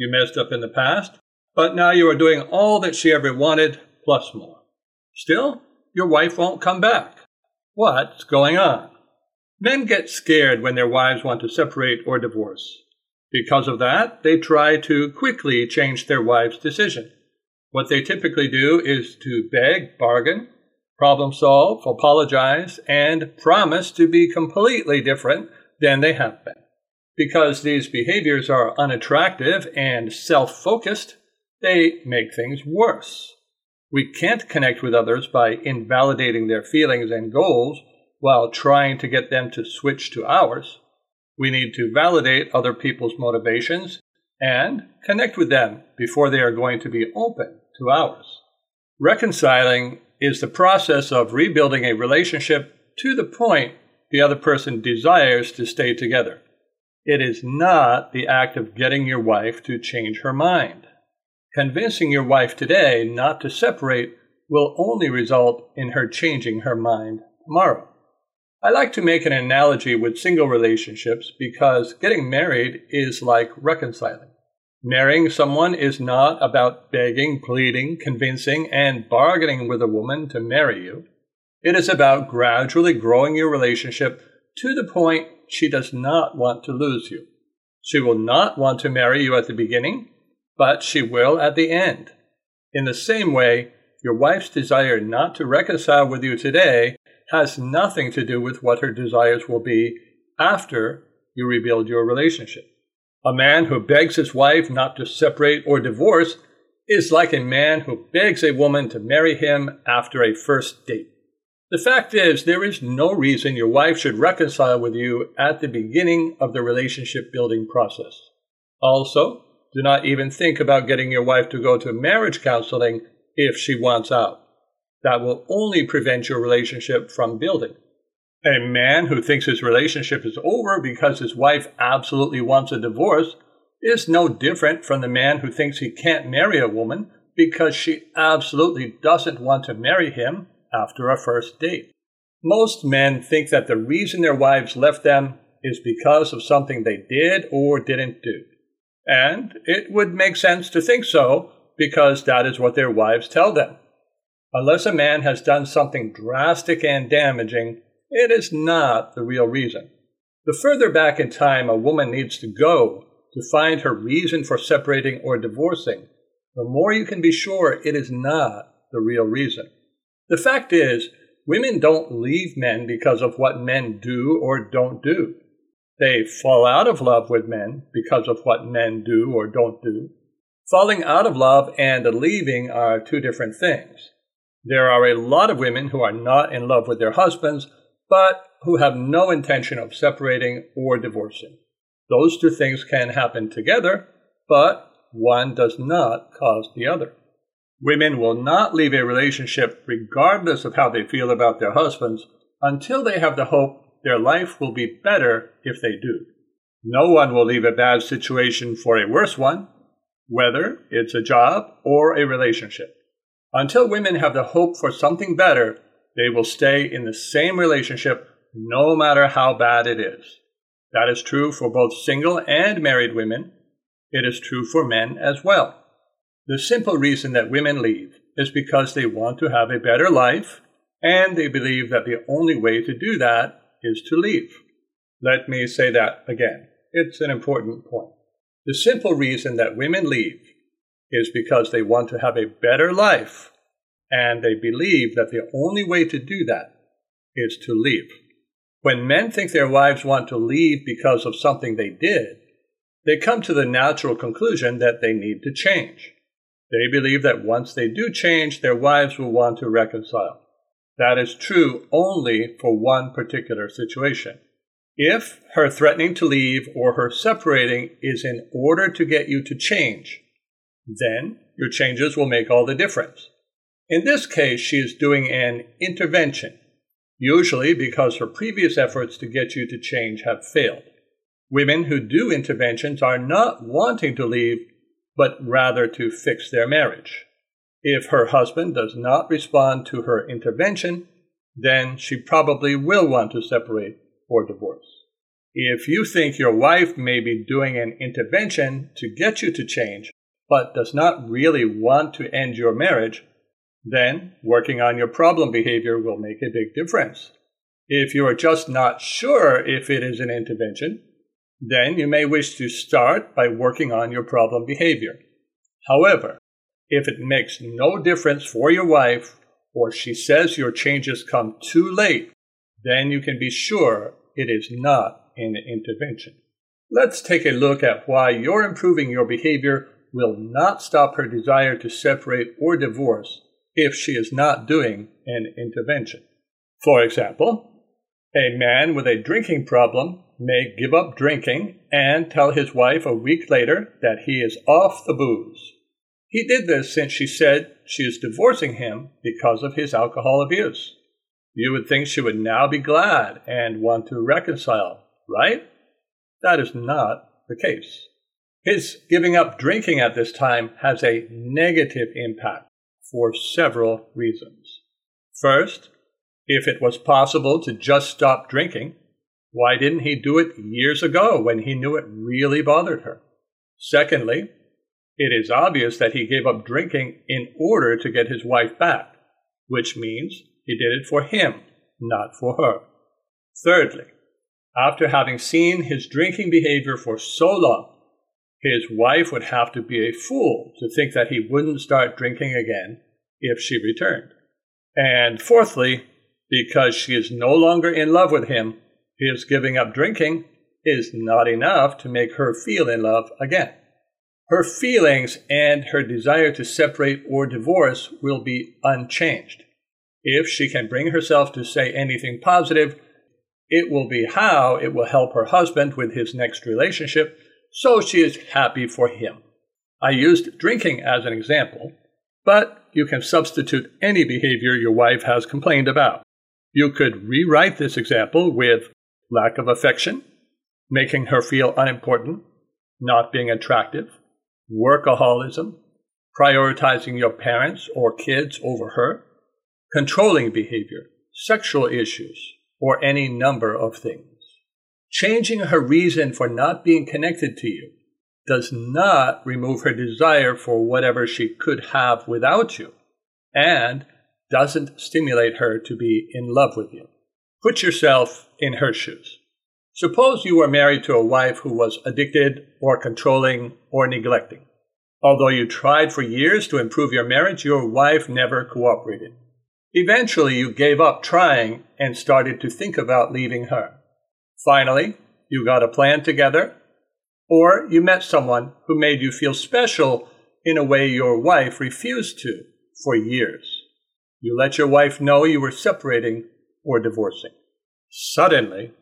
you messed up in the past, but now you are doing all that she ever wanted, plus more. Still, your wife won't come back. What's going on? Men get scared when their wives want to separate or divorce. Because of that, they try to quickly change their wife's decision. What they typically do is to beg, bargain, problem solve, apologize, and promise to be completely different than they have been. Because these behaviors are unattractive and self focused, they make things worse. We can't connect with others by invalidating their feelings and goals while trying to get them to switch to ours. We need to validate other people's motivations and connect with them before they are going to be open to ours. Reconciling is the process of rebuilding a relationship to the point the other person desires to stay together. It is not the act of getting your wife to change her mind. Convincing your wife today not to separate will only result in her changing her mind tomorrow. I like to make an analogy with single relationships because getting married is like reconciling. Marrying someone is not about begging, pleading, convincing, and bargaining with a woman to marry you. It is about gradually growing your relationship to the point she does not want to lose you. She will not want to marry you at the beginning, but she will at the end. In the same way, your wife's desire not to reconcile with you today has nothing to do with what her desires will be after you rebuild your relationship. A man who begs his wife not to separate or divorce is like a man who begs a woman to marry him after a first date. The fact is, there is no reason your wife should reconcile with you at the beginning of the relationship building process. Also, do not even think about getting your wife to go to marriage counseling if she wants out. That will only prevent your relationship from building. A man who thinks his relationship is over because his wife absolutely wants a divorce is no different from the man who thinks he can't marry a woman because she absolutely doesn't want to marry him after a first date. Most men think that the reason their wives left them is because of something they did or didn't do. And it would make sense to think so because that is what their wives tell them. Unless a man has done something drastic and damaging, it is not the real reason. The further back in time a woman needs to go to find her reason for separating or divorcing, the more you can be sure it is not the real reason. The fact is, women don't leave men because of what men do or don't do. They fall out of love with men because of what men do or don't do. Falling out of love and leaving are two different things. There are a lot of women who are not in love with their husbands, but who have no intention of separating or divorcing. Those two things can happen together, but one does not cause the other. Women will not leave a relationship regardless of how they feel about their husbands until they have the hope their life will be better if they do. No one will leave a bad situation for a worse one, whether it's a job or a relationship. Until women have the hope for something better, they will stay in the same relationship no matter how bad it is. That is true for both single and married women. It is true for men as well. The simple reason that women leave is because they want to have a better life and they believe that the only way to do that is to leave. Let me say that again. It's an important point. The simple reason that women leave is because they want to have a better life and they believe that the only way to do that is to leave. When men think their wives want to leave because of something they did, they come to the natural conclusion that they need to change. They believe that once they do change, their wives will want to reconcile. That is true only for one particular situation. If her threatening to leave or her separating is in order to get you to change, Then your changes will make all the difference. In this case, she is doing an intervention, usually because her previous efforts to get you to change have failed. Women who do interventions are not wanting to leave, but rather to fix their marriage. If her husband does not respond to her intervention, then she probably will want to separate or divorce. If you think your wife may be doing an intervention to get you to change, but does not really want to end your marriage, then working on your problem behavior will make a big difference. If you are just not sure if it is an intervention, then you may wish to start by working on your problem behavior. However, if it makes no difference for your wife or she says your changes come too late, then you can be sure it is not an intervention. Let's take a look at why your improving your behavior will not stop her desire to separate or divorce if she is not doing an intervention. For example, a man with a drinking problem may give up drinking and tell his wife a week later that he is off the booze. He did this since she said she is divorcing him because of his alcohol abuse. You would think she would now be glad and want to reconcile, right? That is not the case. His giving up drinking at this time has a negative impact for several reasons. First, if it was possible to just stop drinking, why didn't he do it years ago when he knew it really bothered her? Secondly, it is obvious that he gave up drinking in order to get his wife back, which means he did it for him, not for her. Thirdly, after having seen his drinking behavior for so long, his wife would have to be a fool to think that he wouldn't start drinking again if she returned. And fourthly, because she is no longer in love with him, his giving up drinking is not enough to make her feel in love again. Her feelings and her desire to separate or divorce will be unchanged. If she can bring herself to say anything positive, it will be how it will help her husband with his next relationship, so she is happy for him. I used drinking as an example, but you can substitute any behavior your wife has complained about. You could rewrite this example with lack of affection, making her feel unimportant, not being attractive, workaholism, prioritizing your parents or kids over her, controlling behavior, sexual issues, or any number of things. Changing her reason for not being connected to you does not remove her desire for whatever she could have without you, and doesn't stimulate her to be in love with you. Put yourself in her shoes. Suppose you were married to a wife who was addicted or controlling or neglecting. Although you tried for years to improve your marriage, your wife never cooperated. Eventually, you gave up trying and started to think about leaving her. Finally, you got a plan together, or you met someone who made you feel special in a way your wife refused to for years. You let your wife know you were separating or divorcing. Suddenly,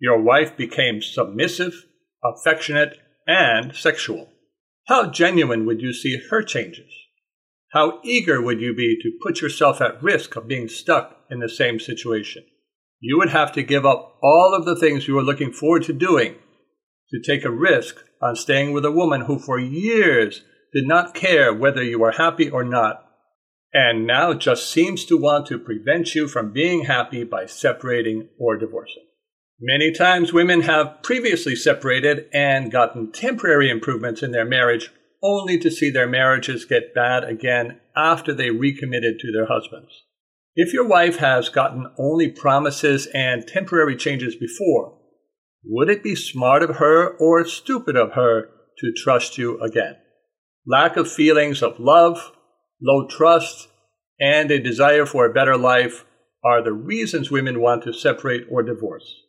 your wife became submissive, affectionate, and sexual. How genuine would you see her changes? How eager would you be to put yourself at risk of being stuck in the same situation? You would have to give up all of the things you were looking forward to doing to take a risk on staying with a woman who for years did not care whether you were happy or not, and now just seems to want to prevent you from being happy by separating or divorcing. Many times women have previously separated and gotten temporary improvements in their marriage only to see their marriages get bad again after they recommitted to their husbands. If your wife has gotten only promises and temporary changes before, would it be smart of her or stupid of her to trust you again? Lack of feelings of love, low trust, and a desire for a better life are the reasons women want to separate or divorce.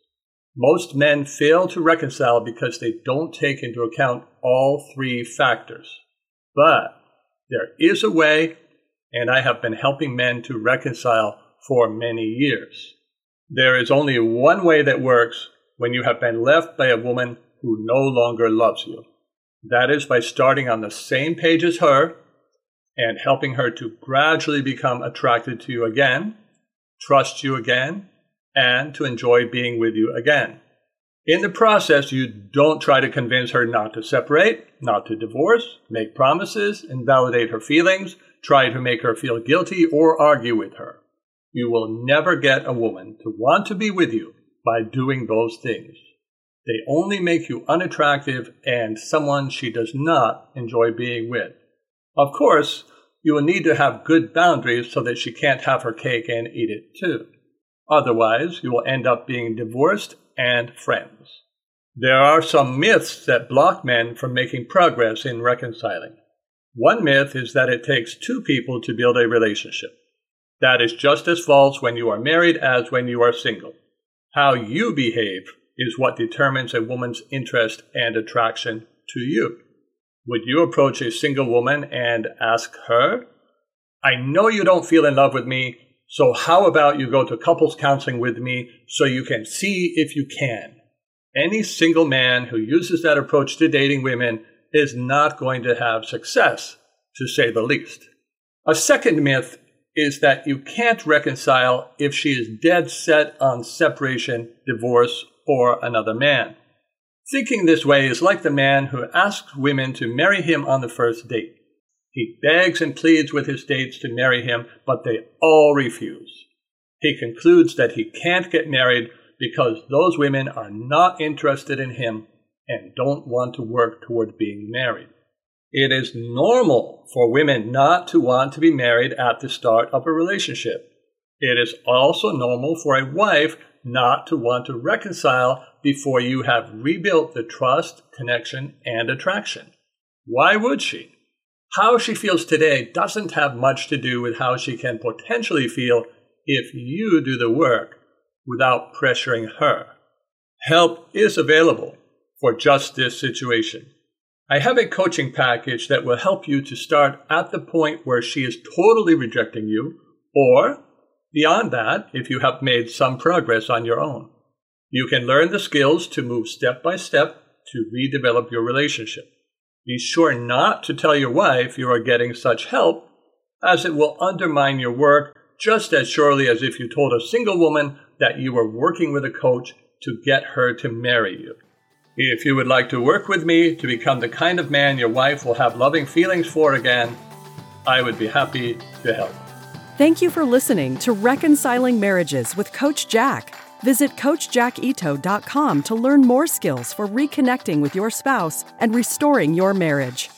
Most men fail to reconcile because they don't take into account all three factors. But there is a way, and I have been helping men to reconcile for many years. There is only one way that works when you have been left by a woman who no longer loves you. That is by starting on the same page as her and helping her to gradually become attracted to you again, trust you again, and to enjoy being with you again. In the process, you don't try to convince her not to separate, not to divorce, make promises, invalidate her feelings, try to make her feel guilty, or argue with her. You will never get a woman to want to be with you by doing those things. They only make you unattractive and someone she does not enjoy being with. Of course, you will need to have good boundaries so that she can't have her cake and eat it too. Otherwise, you will end up being divorced and friends. There are some myths that block men from making progress in reconciling. One myth is that it takes two people to build a relationship. That is just as false when you are married as when you are single. How you behave is what determines a woman's interest and attraction to you. Would you approach a single woman and ask her, I know you don't feel in love with me, so how about you go to couples counseling with me so you can see if you can? Any single man who uses that approach to dating women is not going to have success, to say the least. A second myth is that you can't reconcile if she is dead set on separation, divorce, or another man. Thinking this way is like the man who asks women to marry him on the first date. He begs and pleads with his dates to marry him, but they all refuse. He concludes that he can't get married because those women are not interested in him and don't want to work toward being married. It is normal for women not to want to be married at the start of a relationship. It is also normal for a wife not to want to reconcile before you have rebuilt the trust, connection, and attraction. Why would she? How she feels today doesn't have much to do with how she can potentially feel if you do the work without pressuring her. Help is available for just this situation. I have a coaching package that will help you to start at the point where she is totally rejecting you or Beyond that, if you have made some progress on your own, you can learn the skills to move step by step to redevelop your relationship. Be sure not to tell your wife you are getting such help, as it will undermine your work just as surely as if you told a single woman that you were working with a coach to get her to marry you. If you would like to work with me to become the kind of man your wife will have loving feelings for again, I would be happy to help. Thank you for listening to Reconciling Marriages with Coach Jack. Visit CoachJackIto.com to learn more skills for reconnecting with your spouse and restoring your marriage.